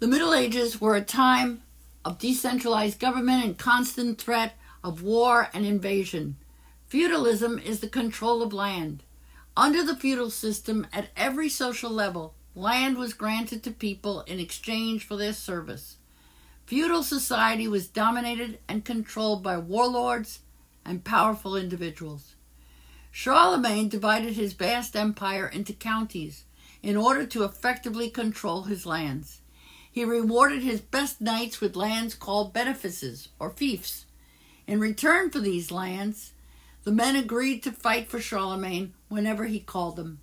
The Middle Ages were a time of decentralized government and constant threat of war and invasion. Feudalism is the control of land. Under the feudal system, at every social level, land was granted to people in exchange for their service. Feudal society was dominated and controlled by warlords and powerful individuals. Charlemagne divided his vast empire into counties in order to effectively control his lands. He rewarded his best knights with lands called benefices or fiefs. In return for these lands, the men agreed to fight for Charlemagne whenever he called them.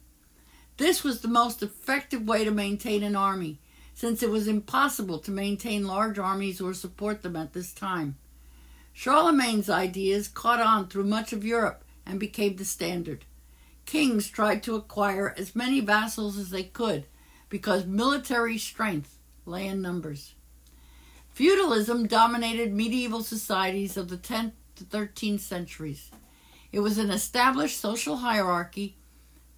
This was the most effective way to maintain an army, since it was impossible to maintain large armies or support them at this time. Charlemagne's ideas caught on through much of Europe and became the standard. Kings tried to acquire as many vassals as they could because military strength lay in numbers. Feudalism dominated medieval societies of the 10th to 13th centuries. It was an established social hierarchy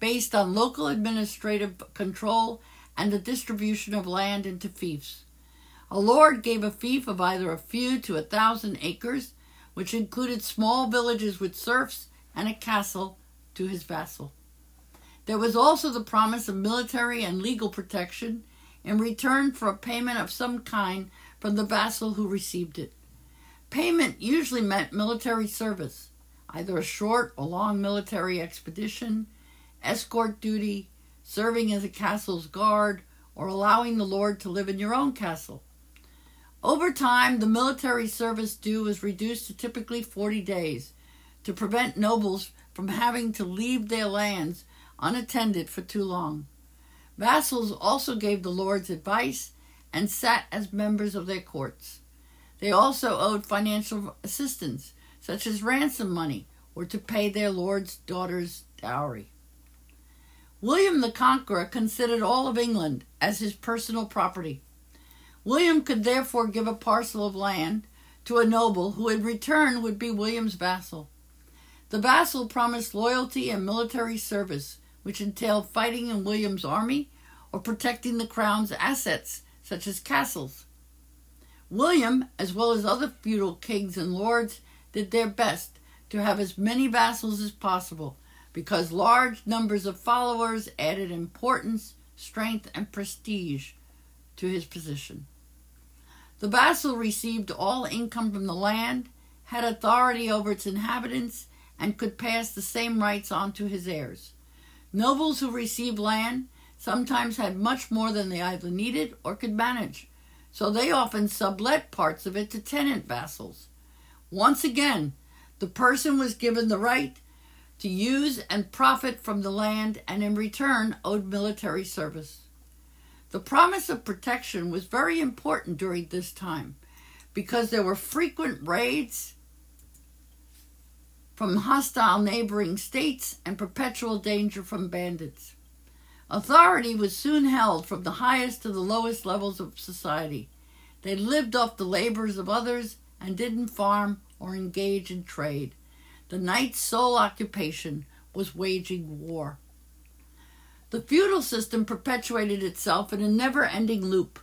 based on local administrative control and the distribution of land into fiefs. A lord gave a fief of either a few to a thousand acres, which included small villages with serfs and a castle to his vassal. There was also the promise of military and legal protection in return for a payment of some kind from the vassal who received it. Payment usually meant military service, either a short or long military expedition, escort duty, serving as a castle's guard, or allowing the lord to live in your own castle. Over time, the military service due was reduced to typically 40 days to prevent nobles from having to leave their lands unattended for too long. Vassals also gave the lords advice and sat as members of their courts. They also owed financial assistance, such as ransom money, or to pay their lord's daughter's dowry. William the Conqueror considered all of England as his personal property. William could therefore give a parcel of land to a noble who in return would be William's vassal. The vassal promised loyalty and military service, which entailed fighting in William's army or protecting the crown's assets, such as castles. William, as well as other feudal kings and lords, did their best to have as many vassals as possible because large numbers of followers added importance, strength, and prestige to his position. The vassal received all income from the land, had authority over its inhabitants, and could pass the same rights on to his heirs. Nobles who received land sometimes had much more than they either needed or could manage, so they often sublet parts of it to tenant vassals. Once again, the person was given the right to use and profit from the land and in return owed military service. The promise of protection was very important during this time because there were frequent raids from hostile neighboring states and perpetual danger from bandits. Authority was soon held from the highest to the lowest levels of society. They lived off the labors of others and didn't farm or engage in trade. The knight's sole occupation was waging war. The feudal system perpetuated itself in a never ending loop.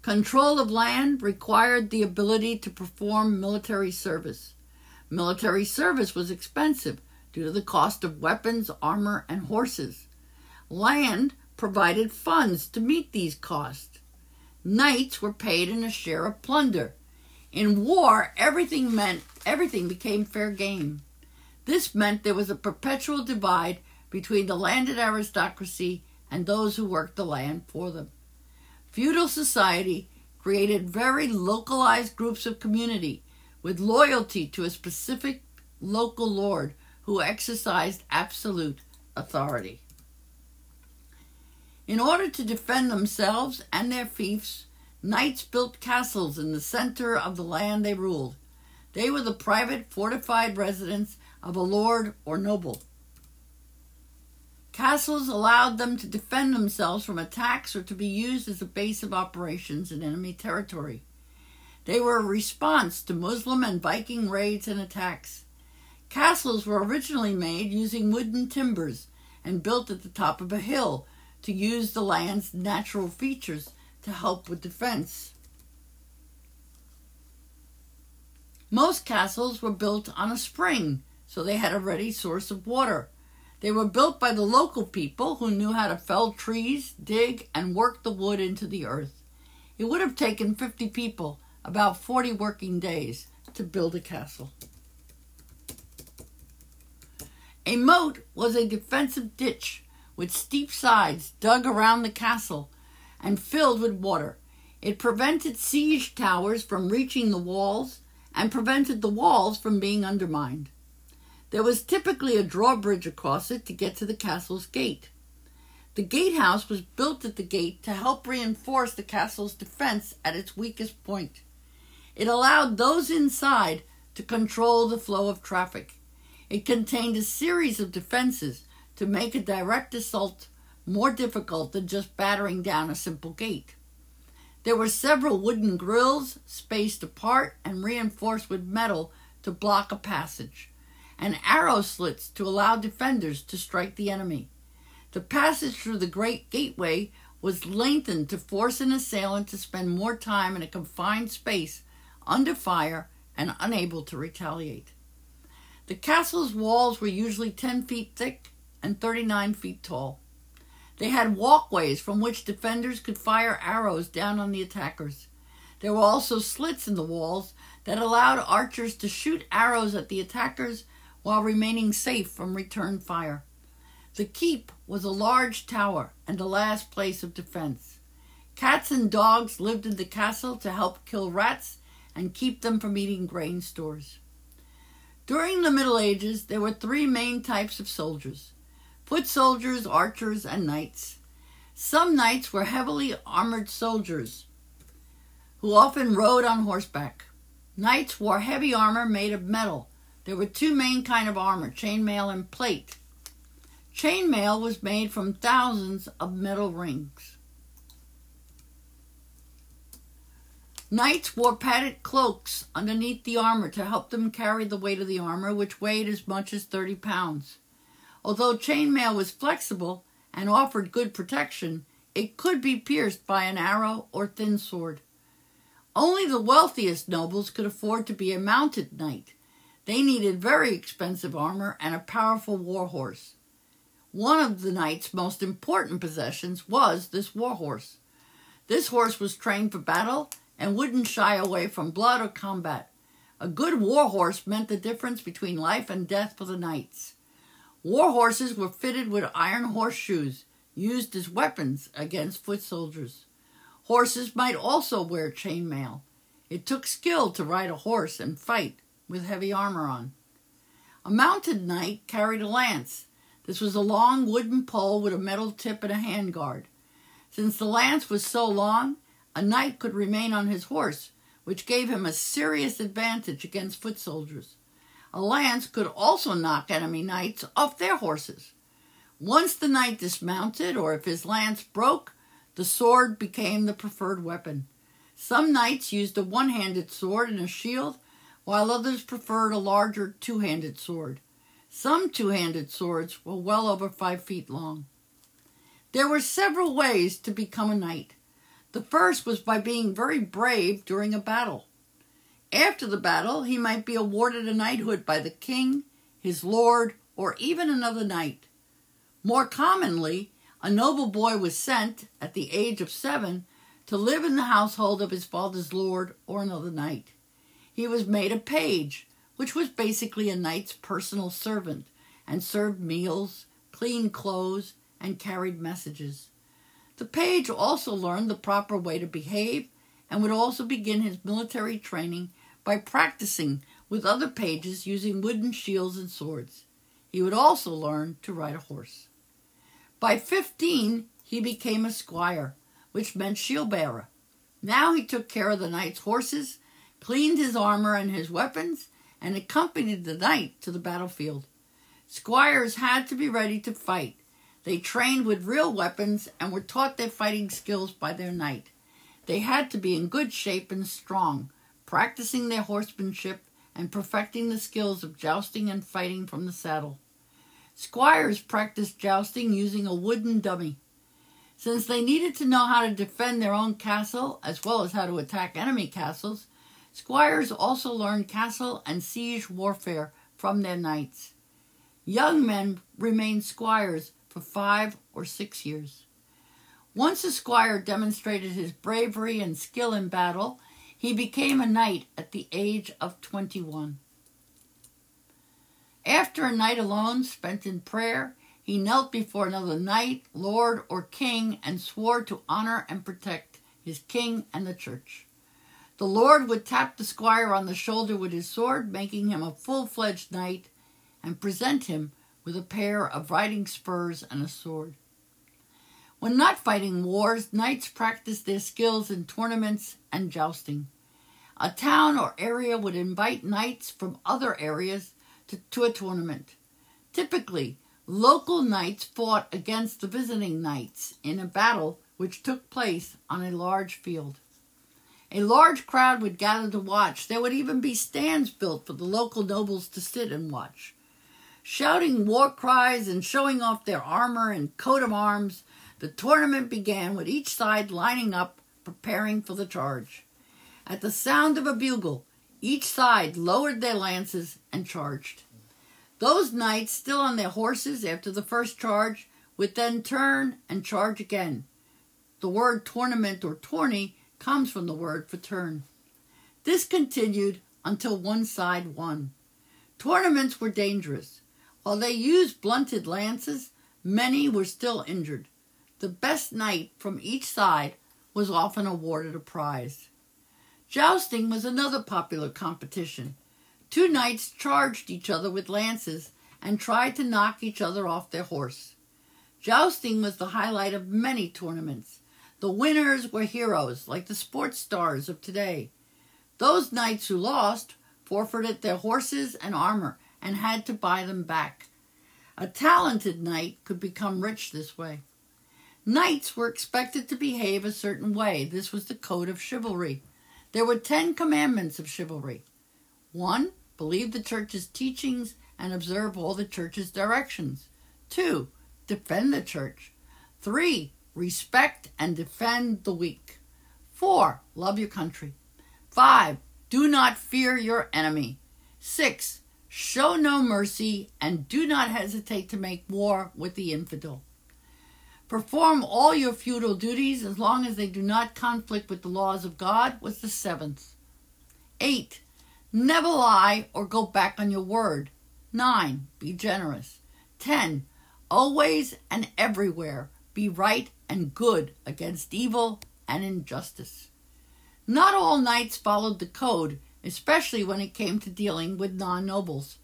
Control of land required the ability to perform military service. Military service was expensive due to the cost of weapons, armor, and horses. Land provided funds to meet these costs. Knights were paid in a share of plunder. In war, everything meant everything became fair game. This meant there was a perpetual divide between the landed aristocracy and those who worked the land for them. Feudal society created very localized groups of community with loyalty to a specific local lord who exercised absolute authority. In order to defend themselves and their fiefs, knights built castles in the center of the land they ruled. They were the private fortified residence of a lord or noble. Castles allowed them to defend themselves from attacks or to be used as a base of operations in enemy territory. They were a response to Muslim and Viking raids and attacks. Castles were originally made using wooden timbers and built at the top of a hill to use the land's natural features, to help with defense. Most castles were built on a spring, so they had a ready source of water. They were built by the local people who knew how to fell trees, dig, and work the wood into the earth. It would have taken 50 people about 40 working days to build a castle. A moat was a defensive ditch with steep sides dug around the castle and filled with water. It prevented siege towers from reaching the walls and prevented the walls from being undermined. There was typically a drawbridge across it to get to the castle's gate. The gatehouse was built at the gate to help reinforce the castle's defense at its weakest point. It allowed those inside to control the flow of traffic. It contained a series of defenses to make a direct assault more difficult than just battering down a simple gate. There were several wooden grills spaced apart and reinforced with metal to block a passage, and arrow slits to allow defenders to strike the enemy. The passage through the great gateway was lengthened to force an assailant to spend more time in a confined space under fire and unable to retaliate. The castle's walls were usually 10 feet thick and 39 feet tall. They had walkways from which defenders could fire arrows down on the attackers. There were also slits in the walls that allowed archers to shoot arrows at the attackers while remaining safe from return fire. The keep was a large tower and the last place of defense. Cats and dogs lived in the castle to help kill rats and keep them from eating grain stores. During the Middle Ages, there were three main types of soldiers foot soldiers, archers, and knights. Some knights were heavily armored soldiers who often rode on horseback. Knights wore heavy armor made of metal. There were two main kind of armor, chainmail and plate. Chainmail was made from thousands of metal rings. Knights wore padded cloaks underneath the armor to help them carry the weight of the armor, which weighed as much as 30 pounds. Although chainmail was flexible and offered good protection, it could be pierced by an arrow or thin sword. Only the wealthiest nobles could afford to be a mounted knight. They needed very expensive armor and a powerful war horse. One of the knight's most important possessions was this war horse. This horse was trained for battle and wouldn't shy away from blood or combat. A good war horse meant the difference between life and death for the knights. War horses were fitted with iron horseshoes used as weapons against foot soldiers. Horses might also wear chainmail. It took skill to ride a horse and fight with heavy armor on. A mounted knight carried a lance. This was a long wooden pole with a metal tip and a handguard. Since the lance was so long, a knight could remain on his horse, which gave him a serious advantage against foot soldiers. A lance could also knock enemy knights off their horses. Once the knight dismounted, or if his lance broke, the sword became the preferred weapon. Some knights used a one handed sword and a shield, while others preferred a larger two handed sword. Some two handed swords were well over five feet long. There were several ways to become a knight. The first was by being very brave during a battle. After the battle, he might be awarded a knighthood by the king, his lord, or even another knight. More commonly, a noble boy was sent, at the age of seven, to live in the household of his father's lord or another knight. He was made a page, which was basically a knight's personal servant, and served meals, cleaned clothes, and carried messages. The page also learned the proper way to behave and would also begin his military training by practicing with other pages using wooden shields and swords. He would also learn to ride a horse. By 15, he became a squire, which meant shield bearer. Now he took care of the knight's horses, cleaned his armor and his weapons, and accompanied the knight to the battlefield. Squires had to be ready to fight. They trained with real weapons and were taught their fighting skills by their knight. They had to be in good shape and strong, practicing their horsemanship and perfecting the skills of jousting and fighting from the saddle. Squires practiced jousting using a wooden dummy. Since they needed to know how to defend their own castle as well as how to attack enemy castles, squires also learned castle and siege warfare from their knights. Young men remained squires for five or six years. Once a squire demonstrated his bravery and skill in battle, he became a knight at the age of 21. After a night alone spent in prayer, he knelt before another knight, lord, or king and swore to honor and protect his king and the church. The lord would tap the squire on the shoulder with his sword, making him a full fledged knight, and present him with a pair of riding spurs and a sword. When not fighting wars, knights practiced their skills in tournaments and jousting. A town or area would invite knights from other areas to, to a tournament. Typically, local knights fought against the visiting knights in a battle which took place on a large field. A large crowd would gather to watch. There would even be stands built for the local nobles to sit and watch. Shouting war cries and showing off their armor and coat of arms, the tournament began with each side lining up, preparing for the charge. At the sound of a bugle, each side lowered their lances and charged. Those knights, still on their horses after the first charge, would then turn and charge again. The word tournament or tourney comes from the word for turn. This continued until one side won. Tournaments were dangerous. While they used blunted lances, many were still injured. The best knight from each side was often awarded a prize. Jousting was another popular competition. Two knights charged each other with lances and tried to knock each other off their horse. Jousting was the highlight of many tournaments. The winners were heroes, like the sports stars of today. Those knights who lost forfeited their horses and armor and had to buy them back. A talented knight could become rich this way. Knights were expected to behave a certain way. This was the code of chivalry. There were ten commandments of chivalry. One, believe the church's teachings and observe all the church's directions. Two, defend the church. Three, respect and defend the weak. Four, love your country. Five, do not fear your enemy. Six, show no mercy and do not hesitate to make war with the infidel. Perform all your feudal duties as long as they do not conflict with the laws of God was the seventh. Eight, Never lie or go back on your word. 9. Be generous. 10. Always and everywhere be right and good against evil and injustice. Not all knights followed the code, especially when it came to dealing with non nobles.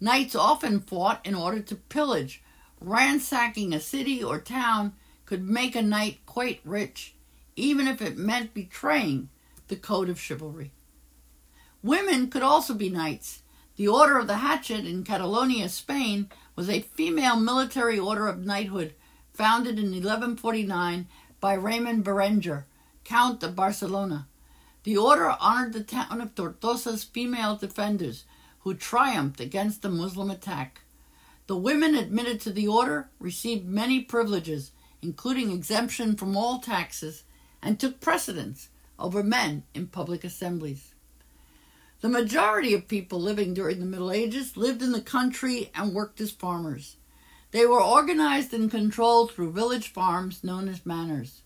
Knights often fought in order to pillage. Ransacking a city or town could make a knight quite rich, even if it meant betraying the code of chivalry. Women could also be knights. The Order of the Hatchet in Catalonia, Spain, was a female military order of knighthood founded in 1149 by Raymond Berenger, Count of Barcelona. The order honored the town of Tortosa's female defenders who triumphed against the Muslim attack. The women admitted to the order received many privileges, including exemption from all taxes, and took precedence over men in public assemblies. The majority of people living during the Middle Ages lived in the country and worked as farmers. They were organized and controlled through village farms known as manors.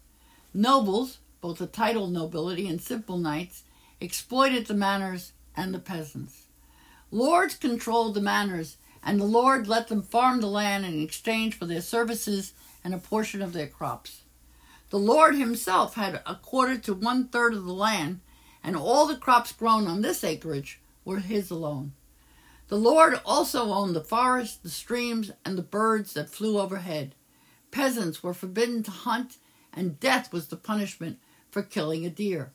Nobles, both the titled nobility and simple knights, exploited the manors and the peasants. Lords controlled the manors, and the lord let them farm the land in exchange for their services and a portion of their crops. The lord himself had a quarter to one third of the land and all the crops grown on this acreage were his alone. The Lord also owned the forest, the streams, and the birds that flew overhead. Peasants were forbidden to hunt, and death was the punishment for killing a deer.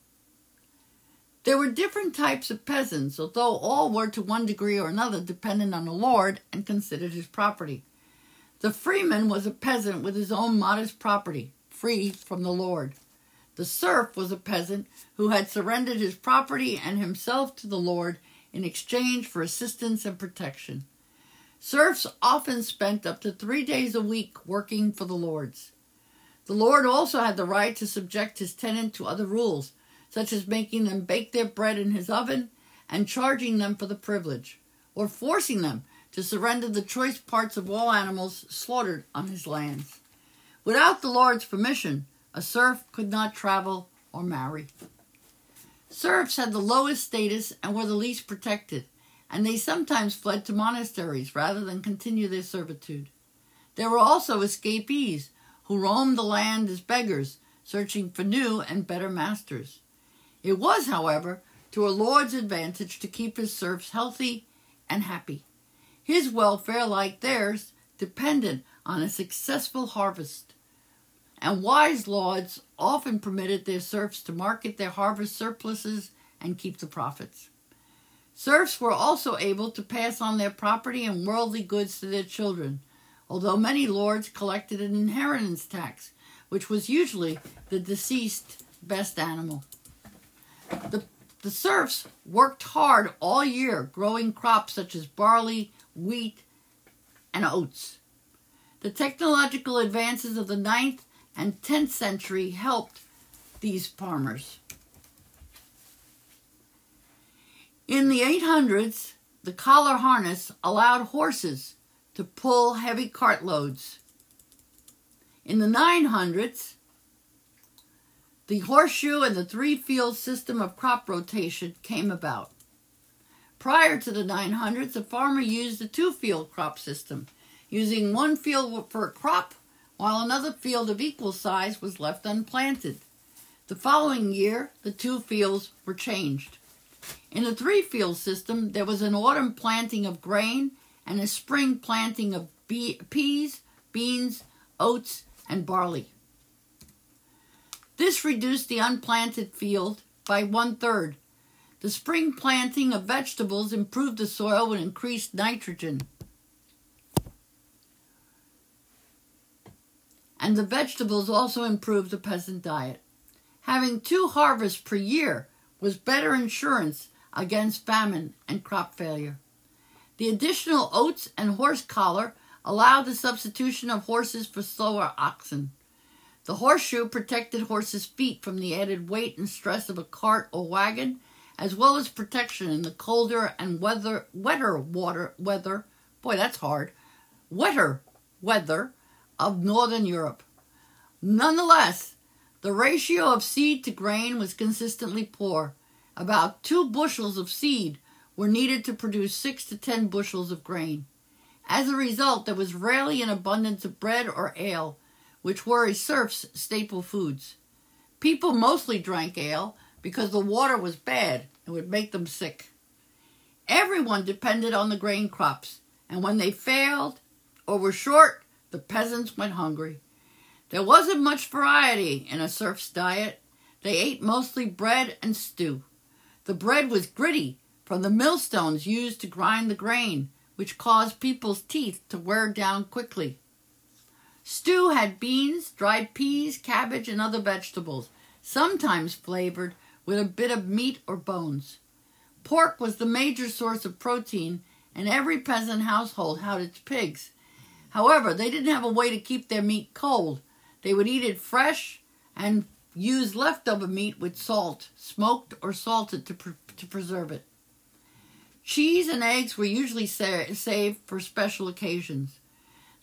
There were different types of peasants, although all were to one degree or another dependent on the Lord and considered his property. The freeman was a peasant with his own modest property, free from the Lord. The serf was a peasant who had surrendered his property and himself to the Lord in exchange for assistance and protection. Serfs often spent up to three days a week working for the lords. The Lord also had the right to subject his tenant to other rules, such as making them bake their bread in his oven and charging them for the privilege, or forcing them to surrender the choice parts of all animals slaughtered on his lands. Without the Lord's permission, a serf could not travel or marry. Serfs had the lowest status and were the least protected, and they sometimes fled to monasteries rather than continue their servitude. There were also escapees who roamed the land as beggars, searching for new and better masters. It was, however, to a lord's advantage to keep his serfs healthy and happy. His welfare, like theirs, depended on a successful harvest. And wise lords often permitted their serfs to market their harvest surpluses and keep the profits. Serfs were also able to pass on their property and worldly goods to their children, although many lords collected an inheritance tax, which was usually the deceased best animal. The, the serfs worked hard all year growing crops such as barley, wheat, and oats. The technological advances of the 9th and 10th century helped these farmers. In the 800s, the collar harness allowed horses to pull heavy cartloads. In the 900s, the horseshoe and the three field system of crop rotation came about. Prior to the 900s, a farmer used a two field crop system, using one field for a crop while another field of equal size was left unplanted. The following year, the two fields were changed. In the three field system, there was an autumn planting of grain and a spring planting of peas, beans, oats, and barley. This reduced the unplanted field by one third. The spring planting of vegetables improved the soil and increased nitrogen. And the vegetables also improved the peasant diet. Having two harvests per year was better insurance against famine and crop failure. The additional oats and horse collar allowed the substitution of horses for slower oxen. The horseshoe protected horses' feet from the added weight and stress of a cart or wagon, as well as protection in the colder and weather, wetter water weather. Boy, that's hard. Wetter weather of northern Europe. Nonetheless, the ratio of seed to grain was consistently poor. About two bushels of seed were needed to produce six to ten bushels of grain. As a result, there was rarely an abundance of bread or ale, which were a serf's staple foods. People mostly drank ale because the water was bad and would make them sick. Everyone depended on the grain crops, and when they failed or were short, the peasants went hungry. There wasn't much variety in a serf's diet. They ate mostly bread and stew. The bread was gritty from the millstones used to grind the grain, which caused people's teeth to wear down quickly. Stew had beans, dried peas, cabbage, and other vegetables, sometimes flavored with a bit of meat or bones. Pork was the major source of protein, and every peasant household had its pigs. However, they didn't have a way to keep their meat cold. They would eat it fresh and use leftover meat with salt, smoked or salted to, pre- to preserve it. Cheese and eggs were usually sa- saved for special occasions.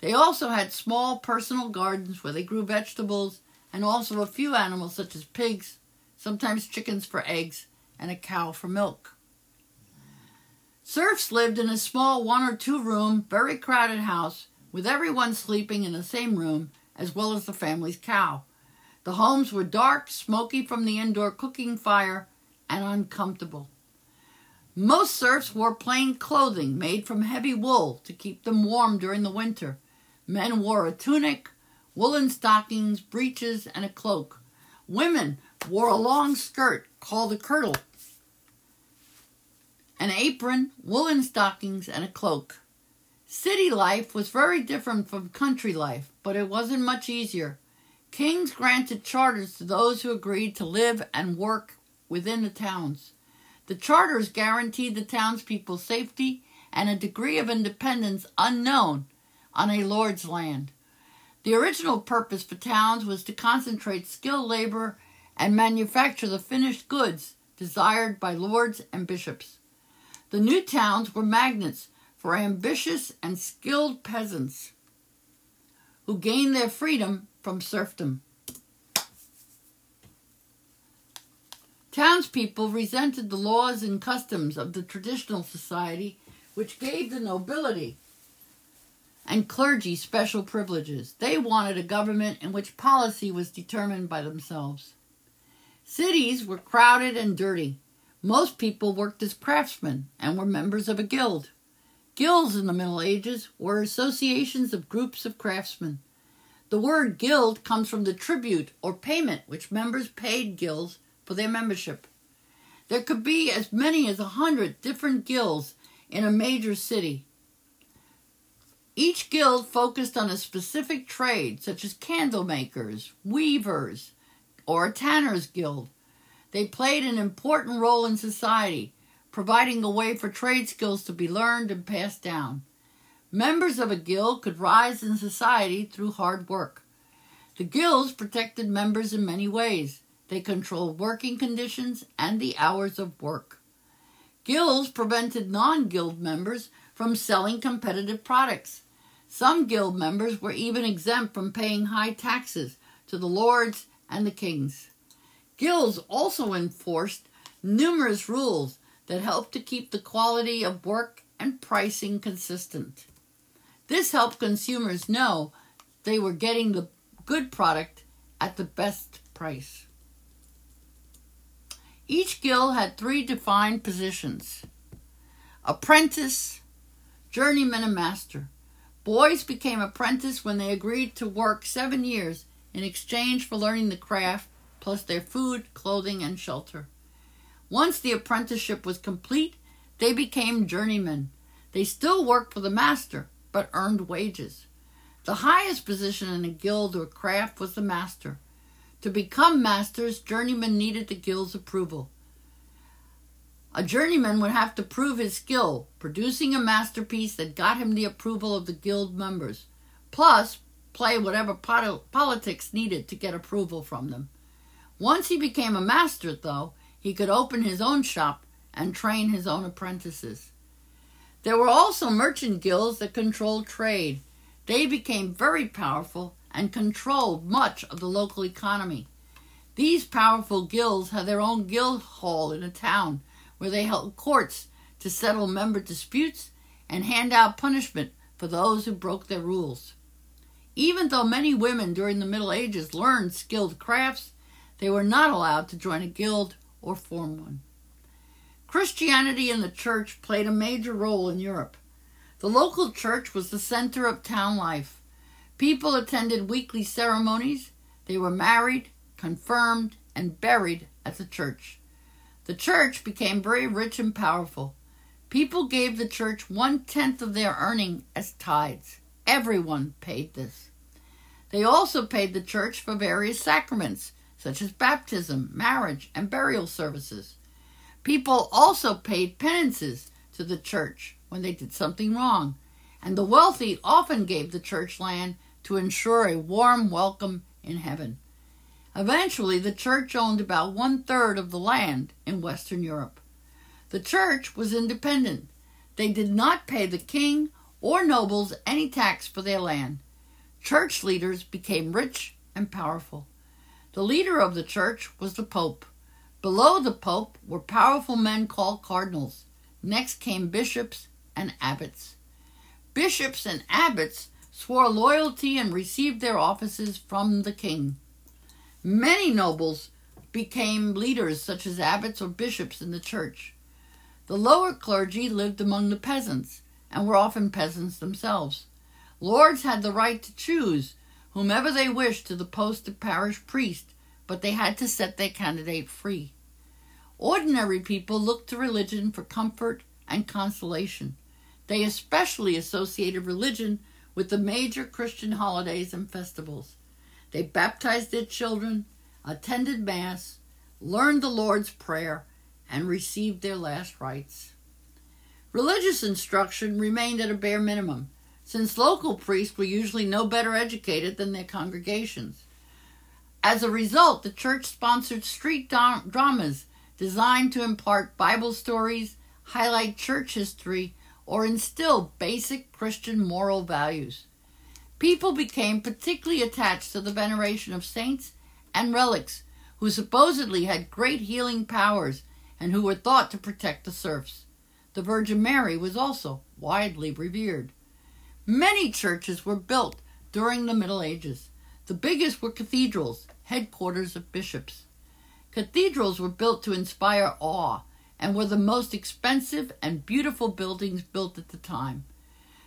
They also had small personal gardens where they grew vegetables and also a few animals such as pigs, sometimes chickens for eggs, and a cow for milk. Serfs lived in a small one or two room, very crowded house with everyone sleeping in the same room as well as the family's cow. The homes were dark, smoky from the indoor cooking fire, and uncomfortable. Most serfs wore plain clothing made from heavy wool to keep them warm during the winter. Men wore a tunic, woolen stockings, breeches, and a cloak. Women wore a long skirt called a kirtle, an apron, woolen stockings, and a cloak. City life was very different from country life, but it wasn't much easier. Kings granted charters to those who agreed to live and work within the towns. The charters guaranteed the townspeople safety and a degree of independence unknown on a lord's land. The original purpose for towns was to concentrate skilled labor and manufacture the finished goods desired by lords and bishops. The new towns were magnets for ambitious and skilled peasants who gained their freedom from serfdom. Townspeople resented the laws and customs of the traditional society, which gave the nobility and clergy special privileges. They wanted a government in which policy was determined by themselves. Cities were crowded and dirty. Most people worked as craftsmen and were members of a guild. Guilds in the Middle Ages were associations of groups of craftsmen. The word guild comes from the tribute or payment which members paid guilds for their membership. There could be as many as a hundred different guilds in a major city. Each guild focused on a specific trade, such as candle makers, weavers, or a tanner's guild. They played an important role in society, providing a way for trade skills to be learned and passed down. Members of a guild could rise in society through hard work. The guilds protected members in many ways. They controlled working conditions and the hours of work. Guilds prevented non guild members from selling competitive products. Some guild members were even exempt from paying high taxes to the lords and the kings. Guilds also enforced numerous rules that helped to keep the quality of work and pricing consistent. This helped consumers know they were getting the good product at the best price. Each guild had three defined positions apprentice, journeyman, and master. Boys became apprentices when they agreed to work seven years in exchange for learning the craft, plus their food, clothing, and shelter. Once the apprenticeship was complete, they became journeymen. They still worked for the master, but earned wages. The highest position in a guild or craft was the master. To become masters, journeymen needed the guild's approval. A journeyman would have to prove his skill, producing a masterpiece that got him the approval of the guild members, plus play whatever politics needed to get approval from them. Once he became a master, though, he could open his own shop and train his own apprentices. There were also merchant guilds that controlled trade. They became very powerful and controlled much of the local economy. These powerful guilds had their own guild hall in a town where they held courts to settle member disputes and hand out punishment for those who broke their rules. Even though many women during the Middle Ages learned skilled crafts, they were not allowed to join a guild or form one. Christianity and the church played a major role in Europe. The local church was the center of town life. People attended weekly ceremonies. They were married, confirmed, and buried at the church. The church became very rich and powerful. People gave the church one tenth of their earning as tithes. Everyone paid this. They also paid the church for various sacraments, such as baptism, marriage, and burial services. People also paid penances to the church when they did something wrong, and the wealthy often gave the church land to ensure a warm welcome in heaven. Eventually, the church owned about one third of the land in Western Europe. The church was independent. They did not pay the king or nobles any tax for their land. Church leaders became rich and powerful. The leader of the church was the Pope. Below the Pope were powerful men called cardinals. Next came bishops and abbots. Bishops and abbots swore loyalty and received their offices from the king. Many nobles became leaders, such as abbots or bishops in the church. The lower clergy lived among the peasants and were often peasants themselves. Lords had the right to choose whomever they wished to the post of parish priest, but they had to set their candidate free. Ordinary people looked to religion for comfort and consolation. They especially associated religion with the major Christian holidays and festivals. They baptized their children, attended Mass, learned the Lord's Prayer, and received their last rites. Religious instruction remained at a bare minimum. since local priests were usually no better educated than their congregations. As a result, the church sponsored street dramas designed to impart Bible stories, highlight church history, or instill basic Christian moral values. People became particularly attached to the veneration of saints and relics who supposedly had great healing powers and who were thought to protect the serfs. The Virgin Mary was also widely revered. Many churches were built during the Middle Ages. The biggest were cathedrals, headquarters of bishops. Cathedrals were built to inspire awe and were the most expensive and beautiful buildings built at the time.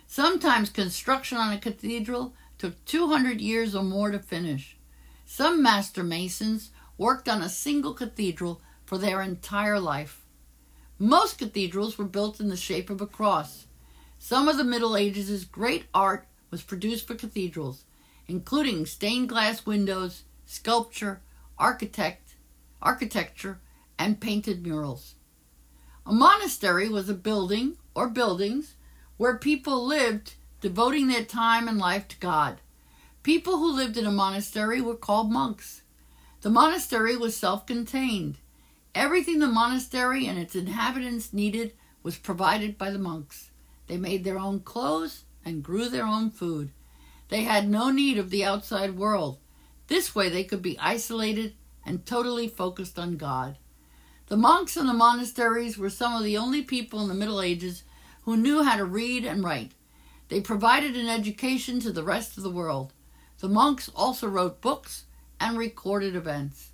Sometimes construction on a cathedral took 200 years or more to finish. Some master masons worked on a single cathedral for their entire life. Most cathedrals were built in the shape of a cross. Some of the Middle Ages' great art was produced for cathedrals, including stained glass windows, sculpture, architect, architecture, and painted murals. A monastery was a building or buildings where people lived, devoting their time and life to God. People who lived in a monastery were called monks. The monastery was self contained. Everything the monastery and its inhabitants needed was provided by the monks. They made their own clothes and grew their own food. They had no need of the outside world. This way they could be isolated and totally focused on God. The monks in the monasteries were some of the only people in the Middle Ages who knew how to read and write. They provided an education to the rest of the world. The monks also wrote books and recorded events.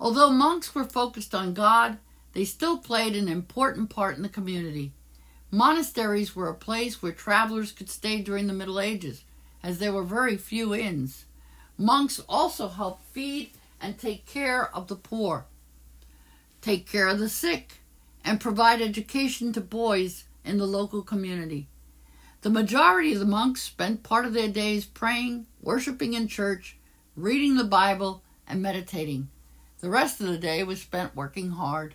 Although monks were focused on God, they still played an important part in the community. Monasteries were a place where travelers could stay during the Middle Ages, as there were very few inns. Monks also helped feed and take care of the poor, take care of the sick, and provide education to boys in the local community. The majority of the monks spent part of their days praying, worshiping in church, reading the Bible, and meditating. The rest of the day was spent working hard.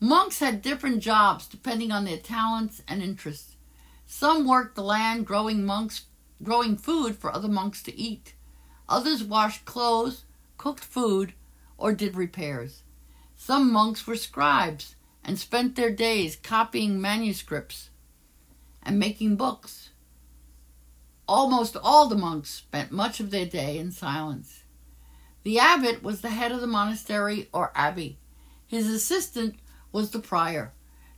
Monks had different jobs depending on their talents and interests. Some worked the land growing monks growing food for other monks to eat. Others washed clothes, cooked food, or did repairs. Some monks were scribes and spent their days copying manuscripts and making books. Almost all the monks spent much of their day in silence. The abbot was the head of the monastery or abbey. His assistant was the prior.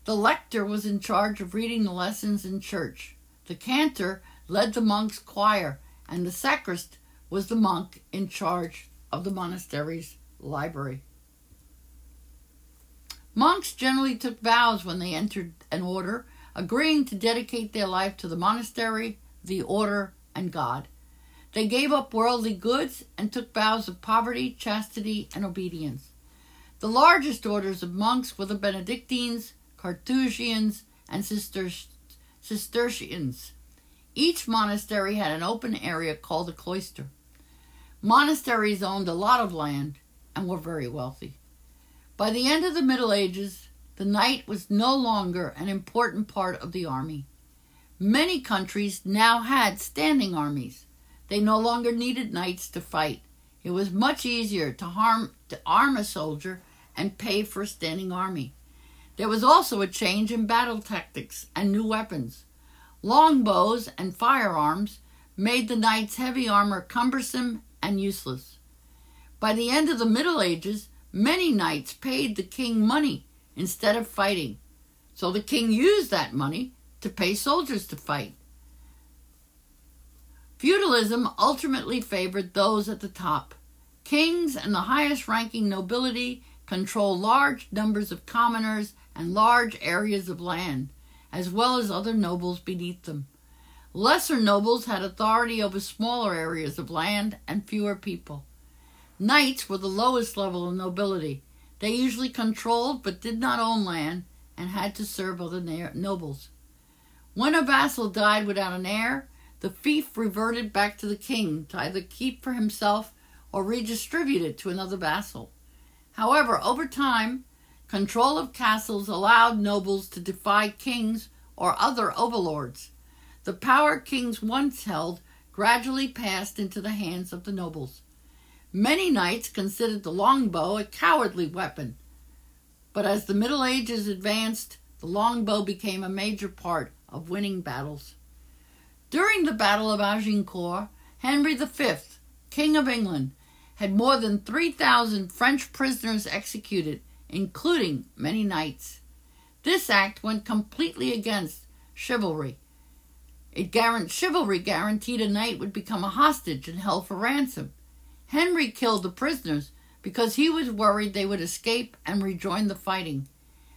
The lector was in charge of reading the lessons in church. The cantor led the monk's choir, and the sacrist was the monk in charge of the monastery's library. Monks generally took vows when they entered an order, agreeing to dedicate their life to the monastery, the order, and God. They gave up worldly goods and took vows of poverty, chastity, and obedience. The largest orders of monks were the Benedictines, Carthusians, and Cistercians. Each monastery had an open area called a cloister. Monasteries owned a lot of land and were very wealthy. By the end of the Middle Ages, the knight was no longer an important part of the army. Many countries now had standing armies. They no longer needed knights to fight. It was much easier to, harm, to arm a soldier and pay for a standing army. There was also a change in battle tactics and new weapons. Longbows and firearms made the knight's heavy armor cumbersome and useless. By the end of the Middle Ages, many knights paid the king money instead of fighting, so the king used that money to pay soldiers to fight. Feudalism ultimately favored those at the top. Kings and the highest ranking nobility control large numbers of commoners and large areas of land, as well as other nobles beneath them. Lesser nobles had authority over smaller areas of land and fewer people. Knights were the lowest level of nobility. They usually controlled but did not own land and had to serve other nobles. When a vassal died without an heir, the fief reverted back to the king to either keep for himself or redistribute it to another vassal. However, over time, control of castles allowed nobles to defy kings or other overlords. The power kings once held gradually passed into the hands of the nobles. Many knights considered the longbow a cowardly weapon, but as the Middle Ages advanced, the longbow became a major part of winning battles. During the Battle of Agincourt, Henry V, King of England, had more than 3,000 French prisoners executed, including many knights. This act went completely against chivalry. It guaranteed, chivalry guaranteed a knight would become a hostage and held for ransom. Henry killed the prisoners because he was worried they would escape and rejoin the fighting.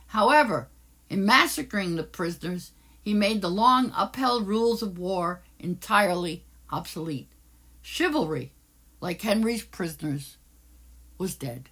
However, in massacring the prisoners, he made the long upheld rules of war entirely obsolete. Chivalry, like Henry's prisoners, was dead.